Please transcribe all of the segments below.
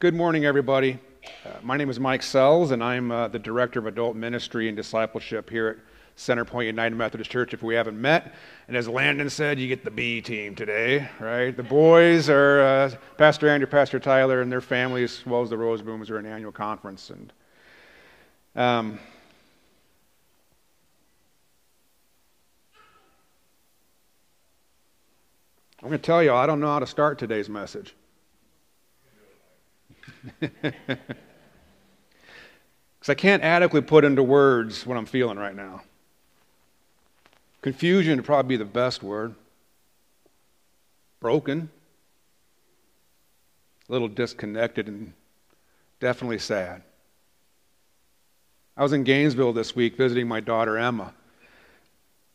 Good morning, everybody. Uh, my name is Mike Sells, and I'm uh, the Director of Adult Ministry and Discipleship here at Centerpoint United Methodist Church if we haven't met. And as Landon said, you get the B team today, right? The boys are uh, Pastor Andrew, Pastor Tyler, and their families, as well as the Rosebooms, are an annual conference. And um, I'm going to tell you, I don't know how to start today's message. Because I can't adequately put into words what I'm feeling right now. Confusion would probably be the best word. Broken. A little disconnected and definitely sad. I was in Gainesville this week visiting my daughter Emma.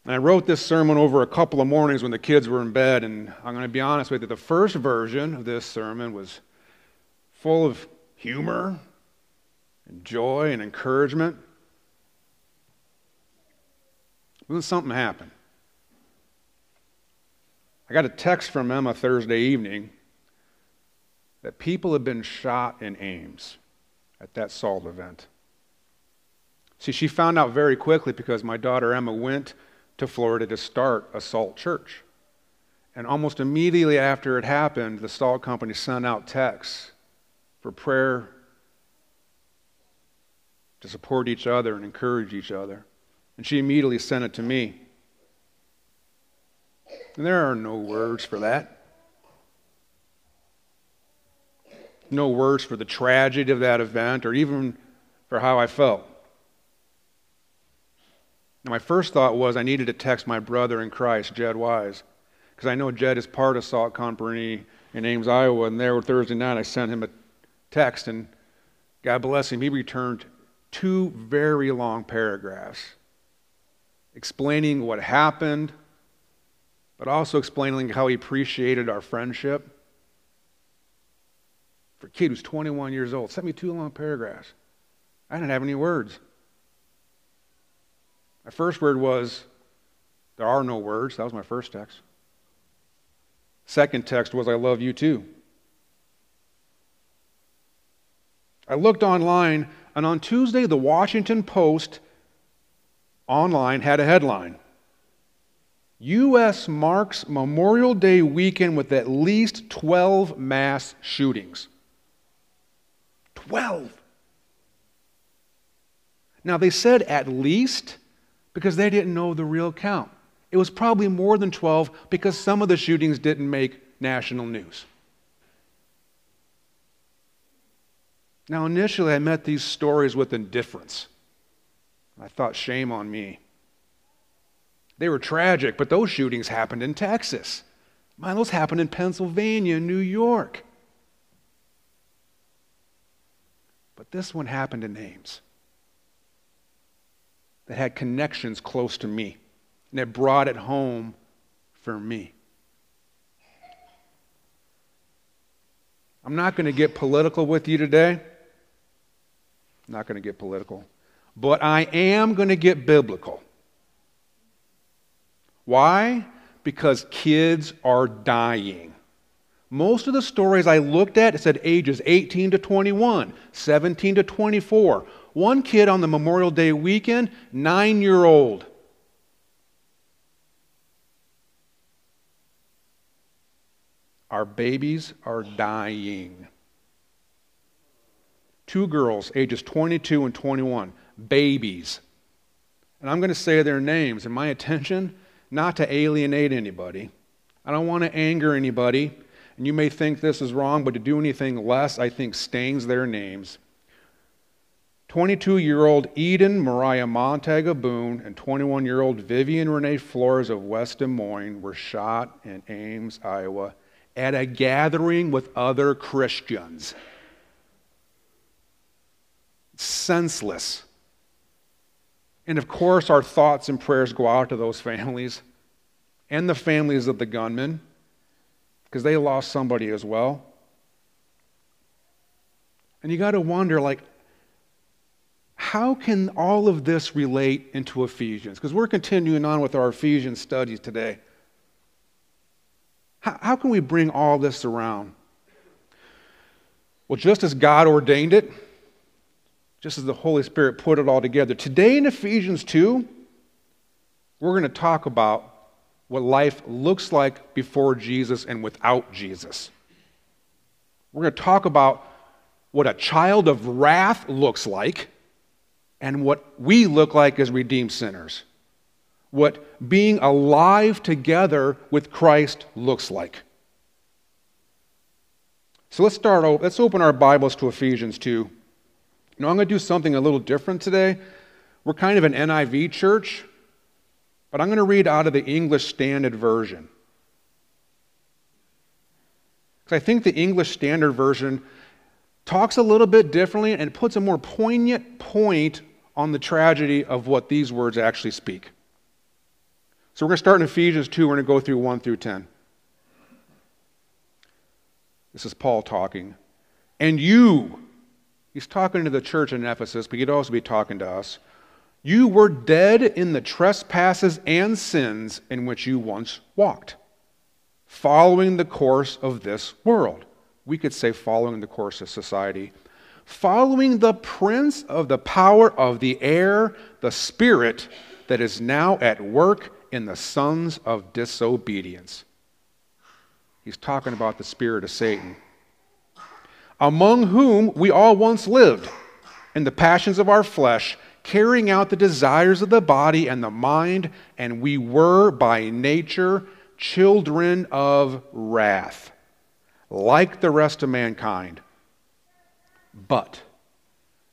And I wrote this sermon over a couple of mornings when the kids were in bed. And I'm going to be honest with you, the first version of this sermon was full of humor and joy and encouragement. Then something happened. I got a text from Emma Thursday evening that people had been shot in Ames at that SALT event. See, she found out very quickly because my daughter Emma went to Florida to start a SALT church. And almost immediately after it happened, the SALT company sent out texts for prayer to support each other and encourage each other. And she immediately sent it to me. And there are no words for that. No words for the tragedy of that event or even for how I felt. Now, my first thought was I needed to text my brother in Christ, Jed Wise, because I know Jed is part of Salt Company in Ames, Iowa. And there Thursday night, I sent him a text, and God bless him, he returned two very long paragraphs explaining what happened, but also explaining how he appreciated our friendship. For a kid who's 21 years old, sent me two long paragraphs. I didn't have any words. My first word was, There are no words. That was my first text. Second text was, I love you too. I looked online, and on Tuesday, the Washington Post online had a headline U.S. marks Memorial Day weekend with at least 12 mass shootings. 12. Now, they said at least because they didn't know the real count. It was probably more than 12 because some of the shootings didn't make national news. Now, initially, I met these stories with indifference. I thought, shame on me. They were tragic, but those shootings happened in Texas. Man, those happened in Pennsylvania, New York. But this one happened in Ames that had connections close to me, and it brought it home for me. I'm not going to get political with you today. I'm not going to get political. But I am going to get biblical. Why? Because kids are dying. Most of the stories I looked at said ages 18 to 21, 17 to 24. One kid on the Memorial Day weekend, nine year old. Our babies are dying. Two girls, ages 22 and 21, babies. And I'm going to say their names, and my intention, not to alienate anybody. I don't want to anger anybody. And you may think this is wrong, but to do anything less, I think stains their names. 22 year old Eden Mariah Montega Boone and 21 year old Vivian Renee Flores of West Des Moines were shot in Ames, Iowa, at a gathering with other Christians. Senseless. And of course, our thoughts and prayers go out to those families and the families of the gunmen because they lost somebody as well. And you got to wonder like, how can all of this relate into Ephesians? Because we're continuing on with our Ephesians studies today. How, how can we bring all this around? Well, just as God ordained it, just as the Holy Spirit put it all together, today in Ephesians 2, we're going to talk about what life looks like before Jesus and without Jesus. We're going to talk about what a child of wrath looks like and what we look like as redeemed sinners. What being alive together with Christ looks like. So let's start, let's open our Bibles to Ephesians 2. You know, I'm going to do something a little different today. We're kind of an NIV church, but I'm going to read out of the English Standard Version. Because I think the English Standard Version talks a little bit differently and puts a more poignant point on the tragedy of what these words actually speak. So we're going to start in Ephesians 2. We're going to go through 1 through 10. This is Paul talking. And you, he's talking to the church in Ephesus, but he'd also be talking to us. You were dead in the trespasses and sins in which you once walked, following the course of this world. We could say following the course of society. Following the prince of the power of the air, the spirit that is now at work in the sons of disobedience. He's talking about the spirit of Satan. Among whom we all once lived in the passions of our flesh carrying out the desires of the body and the mind, and we were by nature children of wrath, like the rest of mankind. But,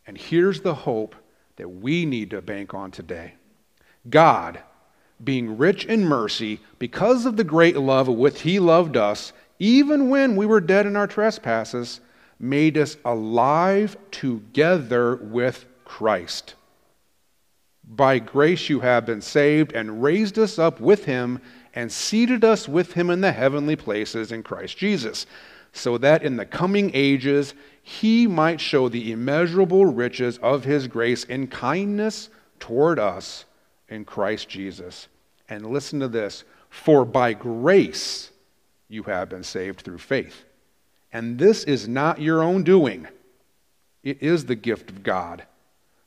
and here's the hope that we need to bank on today God, being rich in mercy, because of the great love with which He loved us, even when we were dead in our trespasses, made us alive together with Christ. By grace you have been saved, and raised us up with him, and seated us with him in the heavenly places in Christ Jesus, so that in the coming ages he might show the immeasurable riches of his grace in kindness toward us in Christ Jesus. And listen to this for by grace you have been saved through faith. And this is not your own doing, it is the gift of God,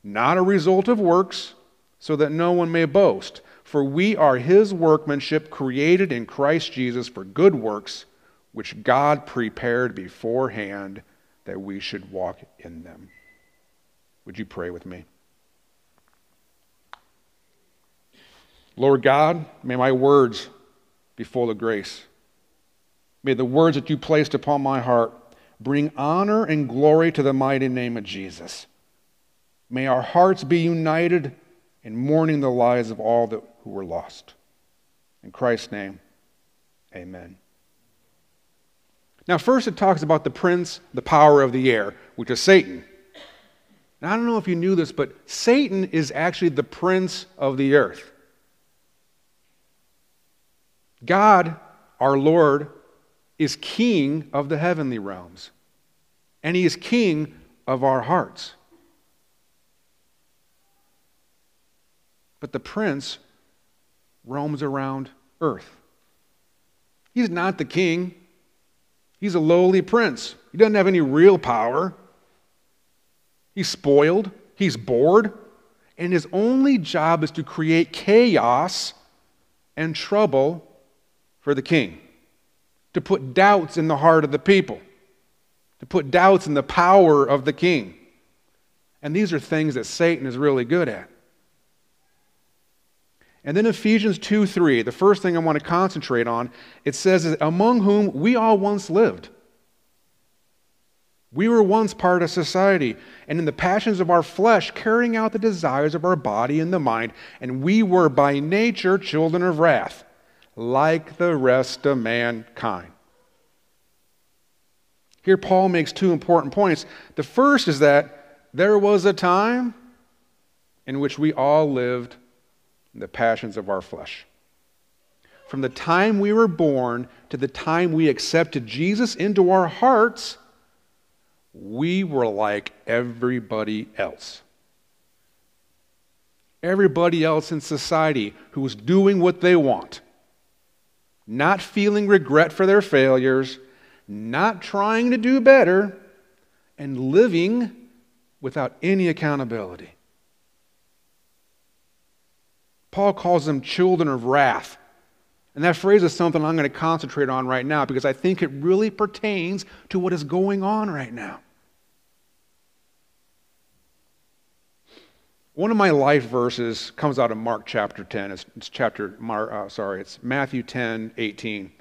not a result of works so that no one may boast. For we are his workmanship, created in Christ Jesus for good works, which God prepared beforehand that we should walk in them. Would you pray with me? Lord God, may my words be full of grace. May the words that you placed upon my heart bring honor and glory to the mighty name of Jesus. May our hearts be united in mourning the lives of all that, who were lost. In Christ's name, amen. Now, first it talks about the prince, the power of the air, which is Satan. Now, I don't know if you knew this, but Satan is actually the prince of the earth. God, our Lord, is king of the heavenly realms, and he is king of our hearts. but the prince roams around earth. He's not the king, he's a lowly prince. He doesn't have any real power. He's spoiled, he's bored, and his only job is to create chaos and trouble for the king, to put doubts in the heart of the people, to put doubts in the power of the king. And these are things that Satan is really good at. And then Ephesians 2 3, the first thing I want to concentrate on, it says, Among whom we all once lived. We were once part of society, and in the passions of our flesh, carrying out the desires of our body and the mind, and we were by nature children of wrath, like the rest of mankind. Here, Paul makes two important points. The first is that there was a time in which we all lived the passions of our flesh. From the time we were born to the time we accepted Jesus into our hearts, we were like everybody else. Everybody else in society who was doing what they want, not feeling regret for their failures, not trying to do better, and living without any accountability. Paul calls them children of wrath. And that phrase is something I'm going to concentrate on right now because I think it really pertains to what is going on right now. One of my life verses comes out of Mark chapter 10. It's, it's chapter, uh, sorry, it's Matthew 10, 18.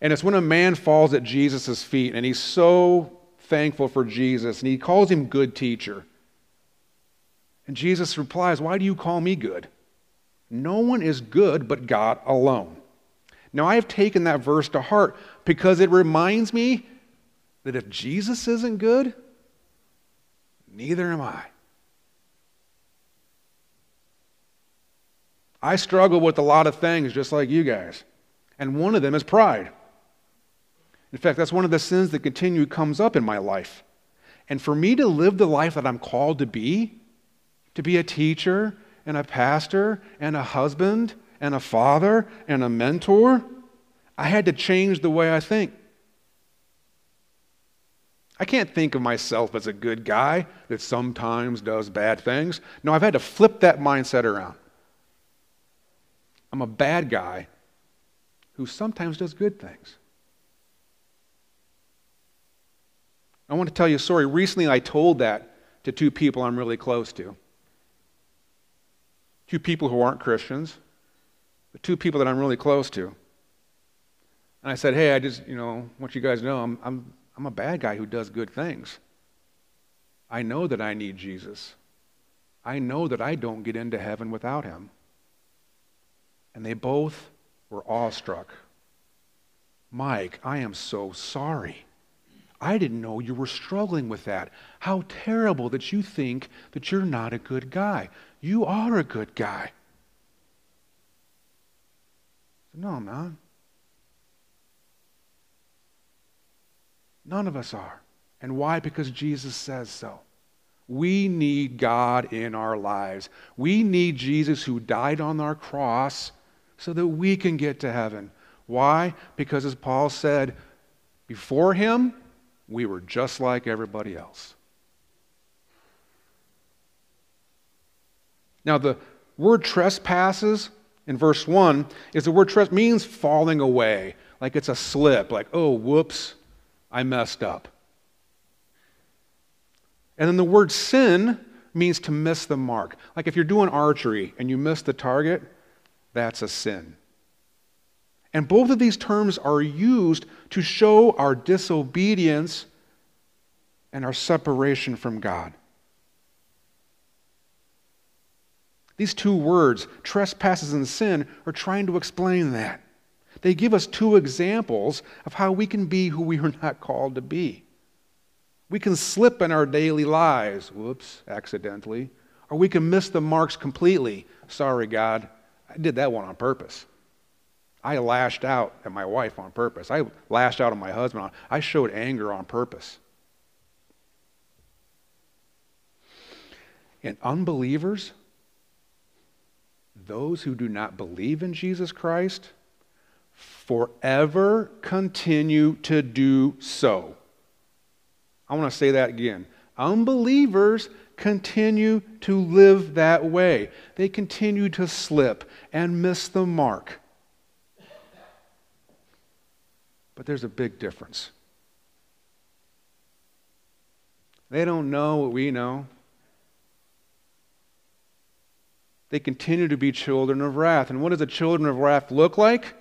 And it's when a man falls at Jesus' feet and he's so thankful for Jesus and he calls him good teacher. And Jesus replies, Why do you call me good? No one is good but God alone. Now, I have taken that verse to heart because it reminds me that if Jesus isn't good, neither am I. I struggle with a lot of things just like you guys. And one of them is pride. In fact, that's one of the sins that continue comes up in my life. And for me to live the life that I'm called to be, to be a teacher and a pastor and a husband and a father and a mentor, I had to change the way I think. I can't think of myself as a good guy that sometimes does bad things. No, I've had to flip that mindset around. I'm a bad guy who sometimes does good things. I want to tell you a story. Recently, I told that to two people I'm really close to. Two people who aren't Christians, but two people that I'm really close to. And I said, Hey, I just, you know, want you guys to know I'm, I'm, I'm a bad guy who does good things. I know that I need Jesus. I know that I don't get into heaven without him. And they both were awestruck. Mike, I am so sorry. I didn't know you were struggling with that. How terrible that you think that you're not a good guy. You are a good guy. No, I'm not. None of us are. And why? Because Jesus says so. We need God in our lives. We need Jesus who died on our cross so that we can get to heaven. Why? Because as Paul said, before him, we were just like everybody else. Now, the word trespasses in verse 1 is the word trespass means falling away, like it's a slip, like, oh, whoops, I messed up. And then the word sin means to miss the mark. Like if you're doing archery and you miss the target, that's a sin. And both of these terms are used to show our disobedience and our separation from God. These two words, trespasses and sin, are trying to explain that. They give us two examples of how we can be who we are not called to be. We can slip in our daily lives, whoops, accidentally, or we can miss the marks completely. Sorry, God, I did that one on purpose. I lashed out at my wife on purpose. I lashed out at my husband. I showed anger on purpose. And unbelievers, those who do not believe in Jesus Christ, forever continue to do so. I want to say that again. Unbelievers continue to live that way. They continue to slip and miss the mark. But there's a big difference. They don't know what we know. They continue to be children of wrath. And what does the children of wrath look like?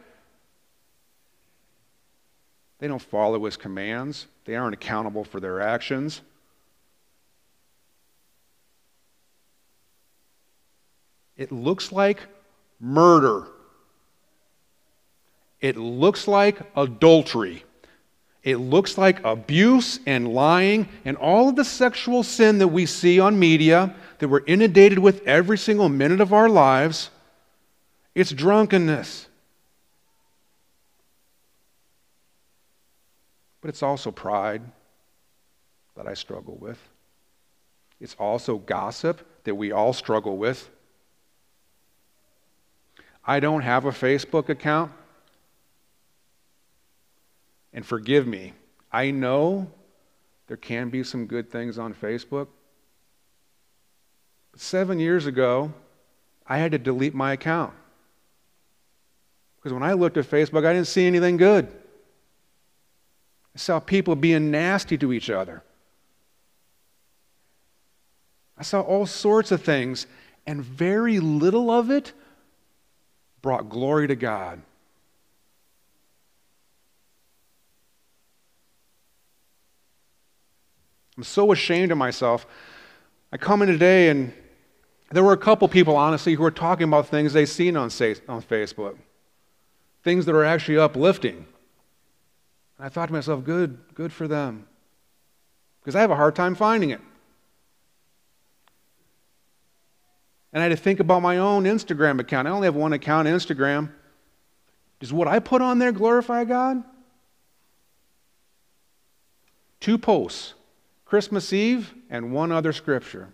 They don't follow his commands. They aren't accountable for their actions. It looks like murder. It looks like adultery. It looks like abuse and lying and all of the sexual sin that we see on media that we're inundated with every single minute of our lives. It's drunkenness. But it's also pride that I struggle with. It's also gossip that we all struggle with. I don't have a Facebook account. And forgive me, I know there can be some good things on Facebook. Seven years ago, I had to delete my account. Because when I looked at Facebook, I didn't see anything good. I saw people being nasty to each other. I saw all sorts of things, and very little of it brought glory to God. I'm so ashamed of myself. I come in today and there were a couple people, honestly, who were talking about things they've seen on, on Facebook, things that are actually uplifting. And I thought to myself, good, good for them. Because I have a hard time finding it. And I had to think about my own Instagram account. I only have one account, Instagram. Does what I put on there glorify God? Two posts Christmas Eve and one other scripture.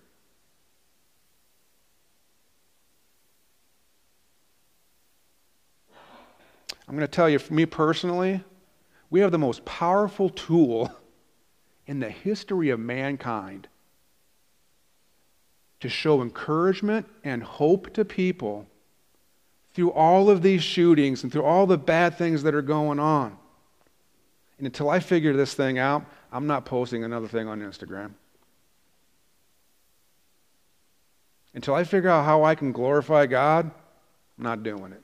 I'm going to tell you, for me personally, we have the most powerful tool in the history of mankind to show encouragement and hope to people through all of these shootings and through all the bad things that are going on. And until I figure this thing out, I'm not posting another thing on Instagram. Until I figure out how I can glorify God, I'm not doing it.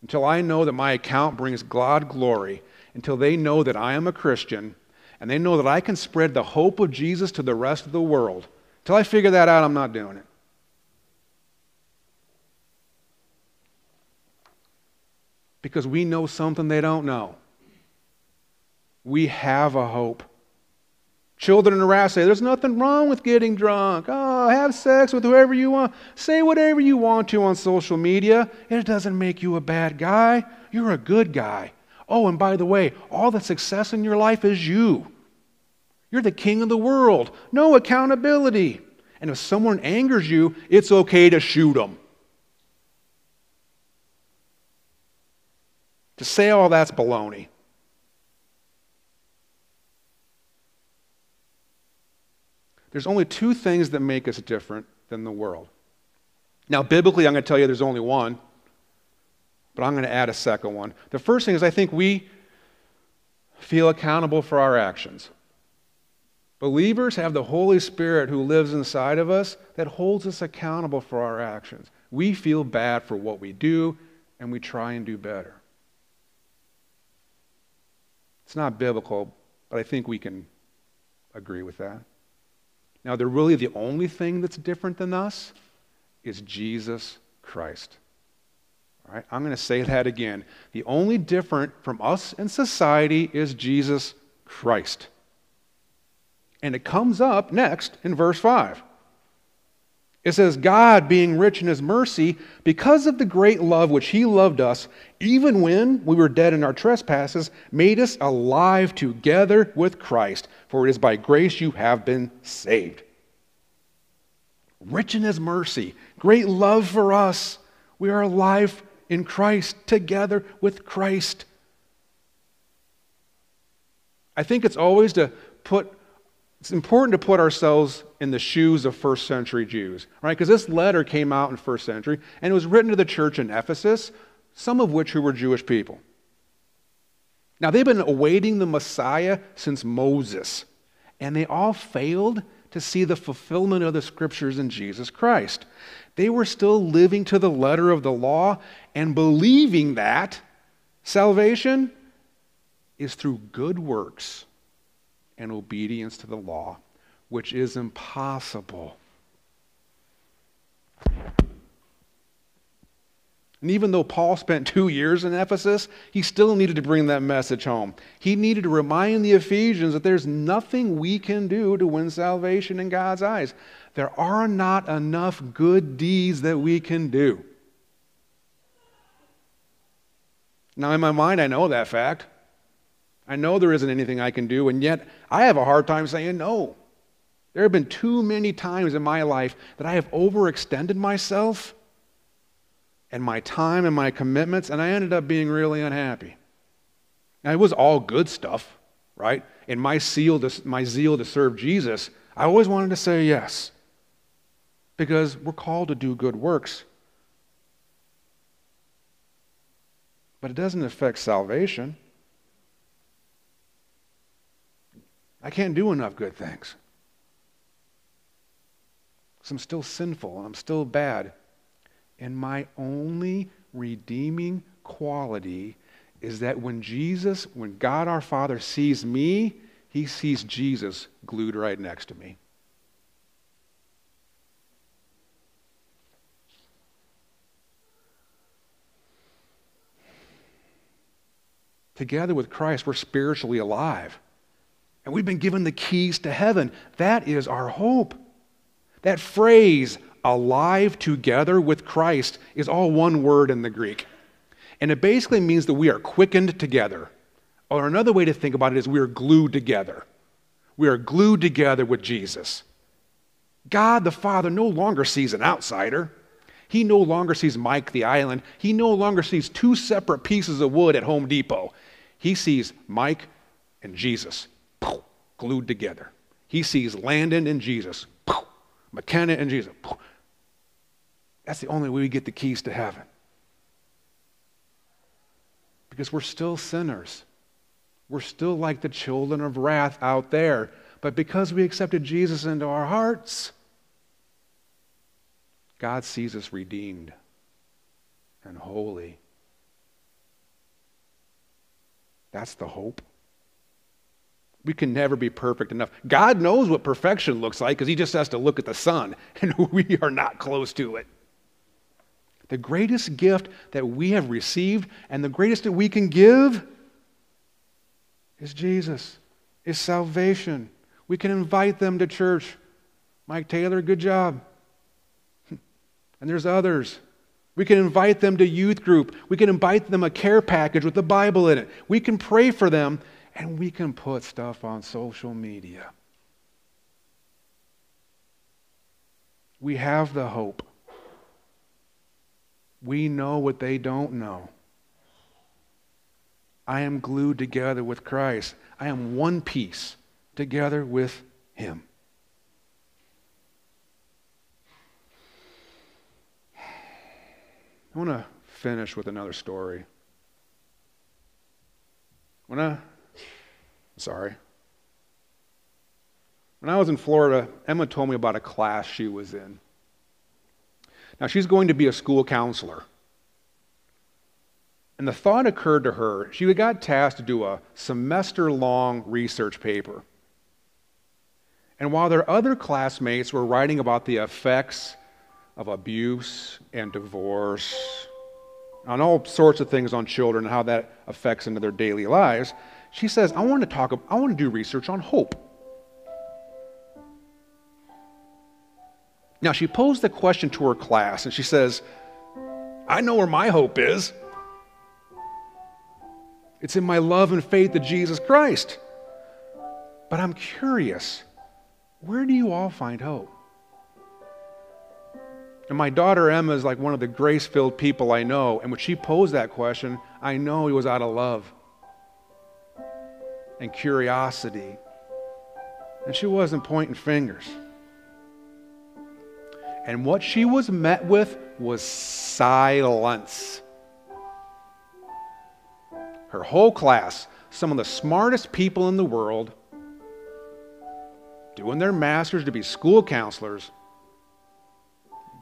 Until I know that my account brings God glory, until they know that I am a Christian, and they know that I can spread the hope of Jesus to the rest of the world, until I figure that out, I'm not doing it. Because we know something they don't know we have a hope. Children of wrath say, There's nothing wrong with getting drunk. Oh, have sex with whoever you want. Say whatever you want to on social media. It doesn't make you a bad guy. You're a good guy. Oh, and by the way, all the success in your life is you. You're the king of the world. No accountability. And if someone angers you, it's okay to shoot them. To say all that's baloney. There's only two things that make us different than the world. Now, biblically, I'm going to tell you there's only one, but I'm going to add a second one. The first thing is I think we feel accountable for our actions. Believers have the Holy Spirit who lives inside of us that holds us accountable for our actions. We feel bad for what we do, and we try and do better. It's not biblical, but I think we can agree with that. Now, they're really the only thing that's different than us is Jesus Christ. All right, I'm going to say that again. The only different from us and society is Jesus Christ. And it comes up next in verse 5. It says, God, being rich in his mercy, because of the great love which he loved us, even when we were dead in our trespasses, made us alive together with Christ. For it is by grace you have been saved. Rich in his mercy, great love for us. We are alive in Christ, together with Christ. I think it's always to put it's important to put ourselves in the shoes of first century Jews, right? Because this letter came out in first century and it was written to the church in Ephesus, some of which who were Jewish people. Now they've been awaiting the Messiah since Moses, and they all failed to see the fulfillment of the scriptures in Jesus Christ. They were still living to the letter of the law and believing that salvation is through good works and obedience to the law, which is impossible. And even though Paul spent two years in Ephesus, he still needed to bring that message home. He needed to remind the Ephesians that there's nothing we can do to win salvation in God's eyes. There are not enough good deeds that we can do. Now, in my mind, I know that fact. I know there isn't anything I can do, and yet I have a hard time saying no. There have been too many times in my life that I have overextended myself and my time and my commitments, and I ended up being really unhappy. Now, it was all good stuff, right? in my zeal to, my zeal to serve Jesus, I always wanted to say yes because we're called to do good works. But it doesn't affect salvation. I can't do enough good things. Because I'm still sinful and I'm still bad. And my only redeeming quality is that when Jesus, when God our Father sees me, he sees Jesus glued right next to me. Together with Christ, we're spiritually alive. And we've been given the keys to heaven. That is our hope. That phrase, alive together with Christ, is all one word in the Greek. And it basically means that we are quickened together. Or another way to think about it is we are glued together. We are glued together with Jesus. God the Father no longer sees an outsider. He no longer sees Mike the island. He no longer sees two separate pieces of wood at Home Depot. He sees Mike and Jesus glued together. He sees Landon and Jesus, McKenna and Jesus. That's the only way we get the keys to heaven. Because we're still sinners. We're still like the children of wrath out there. But because we accepted Jesus into our hearts, God sees us redeemed and holy. That's the hope. We can never be perfect enough. God knows what perfection looks like because He just has to look at the sun, and we are not close to it. The greatest gift that we have received and the greatest that we can give is Jesus, is salvation. We can invite them to church. Mike Taylor, good job. And there's others. We can invite them to youth group. We can invite them a care package with the Bible in it. We can pray for them and we can put stuff on social media. We have the hope. We know what they don't know. I am glued together with Christ. I am one piece together with Him. I want to finish with another story. When I Sorry. When I was in Florida, Emma told me about a class she was in. Now, she's going to be a school counselor. And the thought occurred to her she got tasked to do a semester long research paper. And while their other classmates were writing about the effects of abuse and divorce, on all sorts of things on children and how that affects into their daily lives, she says, I want to talk, I want to do research on hope. Now, she posed the question to her class and she says, I know where my hope is. It's in my love and faith in Jesus Christ. But I'm curious, where do you all find hope? And my daughter Emma is like one of the grace filled people I know. And when she posed that question, I know it was out of love and curiosity. And she wasn't pointing fingers. And what she was met with was silence. Her whole class, some of the smartest people in the world, doing their masters to be school counselors,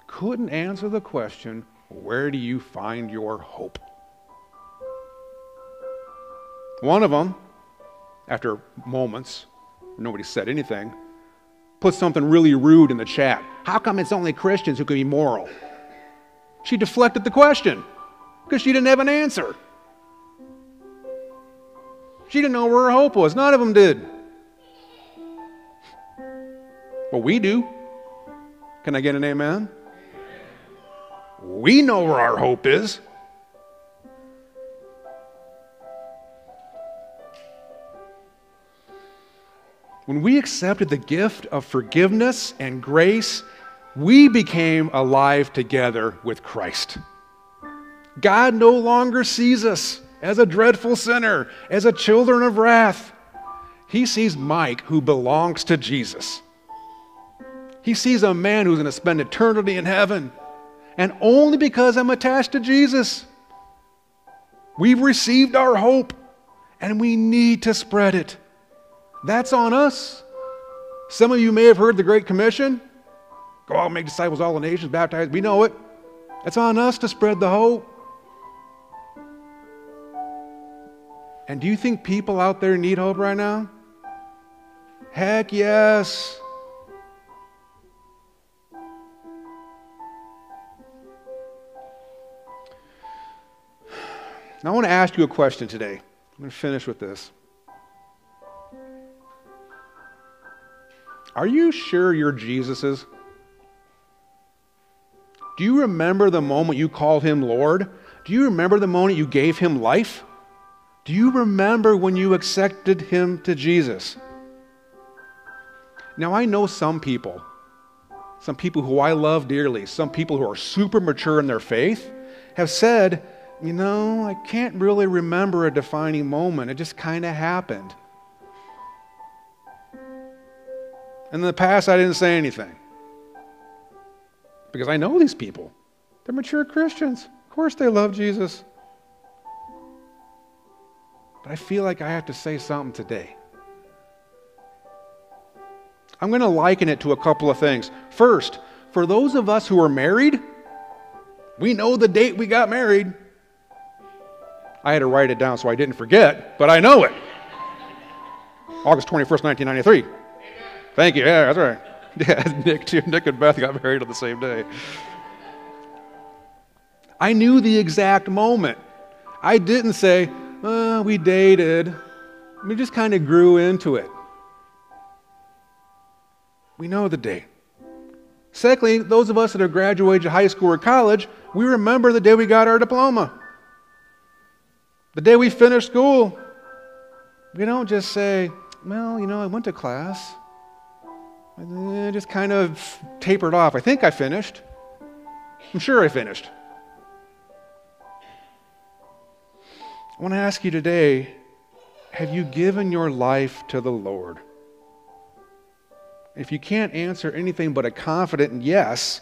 couldn't answer the question where do you find your hope? One of them after moments, nobody said anything, put something really rude in the chat. How come it's only Christians who can be moral? She deflected the question because she didn't have an answer. She didn't know where her hope was. None of them did. Well, we do. Can I get an amen? We know where our hope is. When we accepted the gift of forgiveness and grace, we became alive together with Christ. God no longer sees us as a dreadful sinner, as a children of wrath. He sees Mike, who belongs to Jesus. He sees a man who's going to spend eternity in heaven. And only because I'm attached to Jesus, we've received our hope and we need to spread it. That's on us. Some of you may have heard the Great Commission go out and make disciples all the nations, baptize. We know it. It's on us to spread the hope. And do you think people out there need hope right now? Heck yes. Now, I want to ask you a question today. I'm going to finish with this. Are you sure you're Jesus's? Do you remember the moment you called him Lord? Do you remember the moment you gave him life? Do you remember when you accepted him to Jesus? Now, I know some people, some people who I love dearly, some people who are super mature in their faith, have said, you know, I can't really remember a defining moment. It just kind of happened. And in the past, I didn't say anything because I know these people. They're mature Christians. Of course, they love Jesus. But I feel like I have to say something today. I'm going to liken it to a couple of things. First, for those of us who are married, we know the date we got married. I had to write it down so I didn't forget, but I know it. August 21st, 1993. Thank you. Yeah, that's right. Yeah, Nick, too. Nick and Beth got married on the same day. I knew the exact moment. I didn't say, oh, we dated. We just kind of grew into it. We know the date. Secondly, those of us that have graduated high school or college, we remember the day we got our diploma. The day we finished school, we don't just say, well, you know, I went to class. I just kind of tapered off. I think I finished. I'm sure I finished. I want to ask you today have you given your life to the Lord? If you can't answer anything but a confident yes,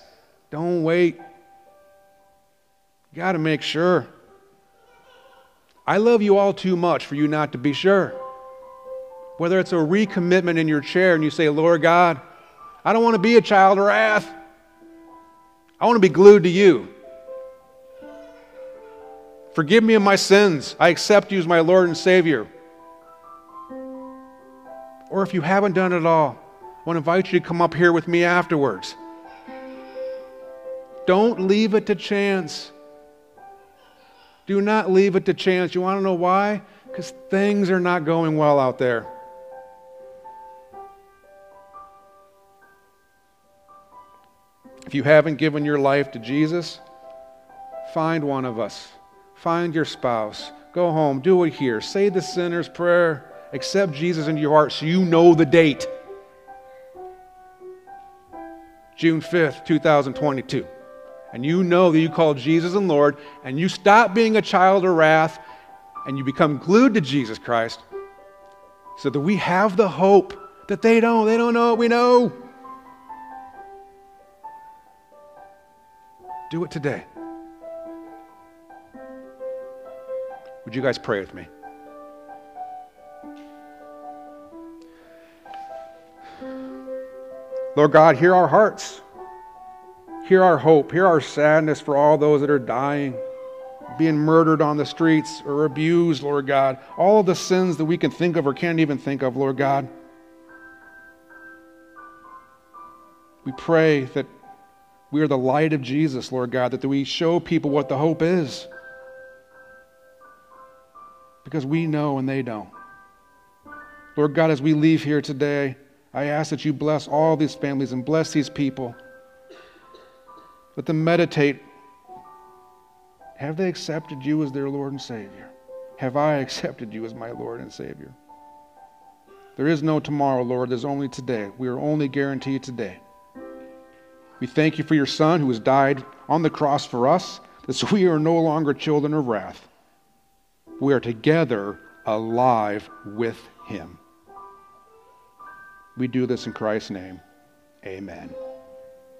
don't wait. You got to make sure. I love you all too much for you not to be sure. Whether it's a recommitment in your chair and you say, Lord God, I don't want to be a child of wrath. I want to be glued to you. Forgive me of my sins. I accept you as my Lord and Savior. Or if you haven't done it all, I want to invite you to come up here with me afterwards. Don't leave it to chance. Do not leave it to chance. You want to know why? Because things are not going well out there. If you haven't given your life to Jesus, find one of us. Find your spouse. Go home. Do it here. Say the sinner's prayer. Accept Jesus into your heart so you know the date. June 5th, 2022 and you know that you call Jesus and Lord, and you stop being a child of wrath, and you become glued to Jesus Christ, so that we have the hope that they don't. They don't know what we know. Do it today. Would you guys pray with me? Lord God, hear our hearts. Hear our hope. Hear our sadness for all those that are dying, being murdered on the streets or abused, Lord God. All of the sins that we can think of or can't even think of, Lord God. We pray that we are the light of Jesus, Lord God, that we show people what the hope is. Because we know and they don't. Lord God, as we leave here today, I ask that you bless all these families and bless these people. Let them meditate. Have they accepted you as their Lord and Savior? Have I accepted you as my Lord and Savior? There is no tomorrow, Lord. There's only today. We are only guaranteed today. We thank you for your Son who has died on the cross for us, that so we are no longer children of wrath. We are together alive with him. We do this in Christ's name. Amen.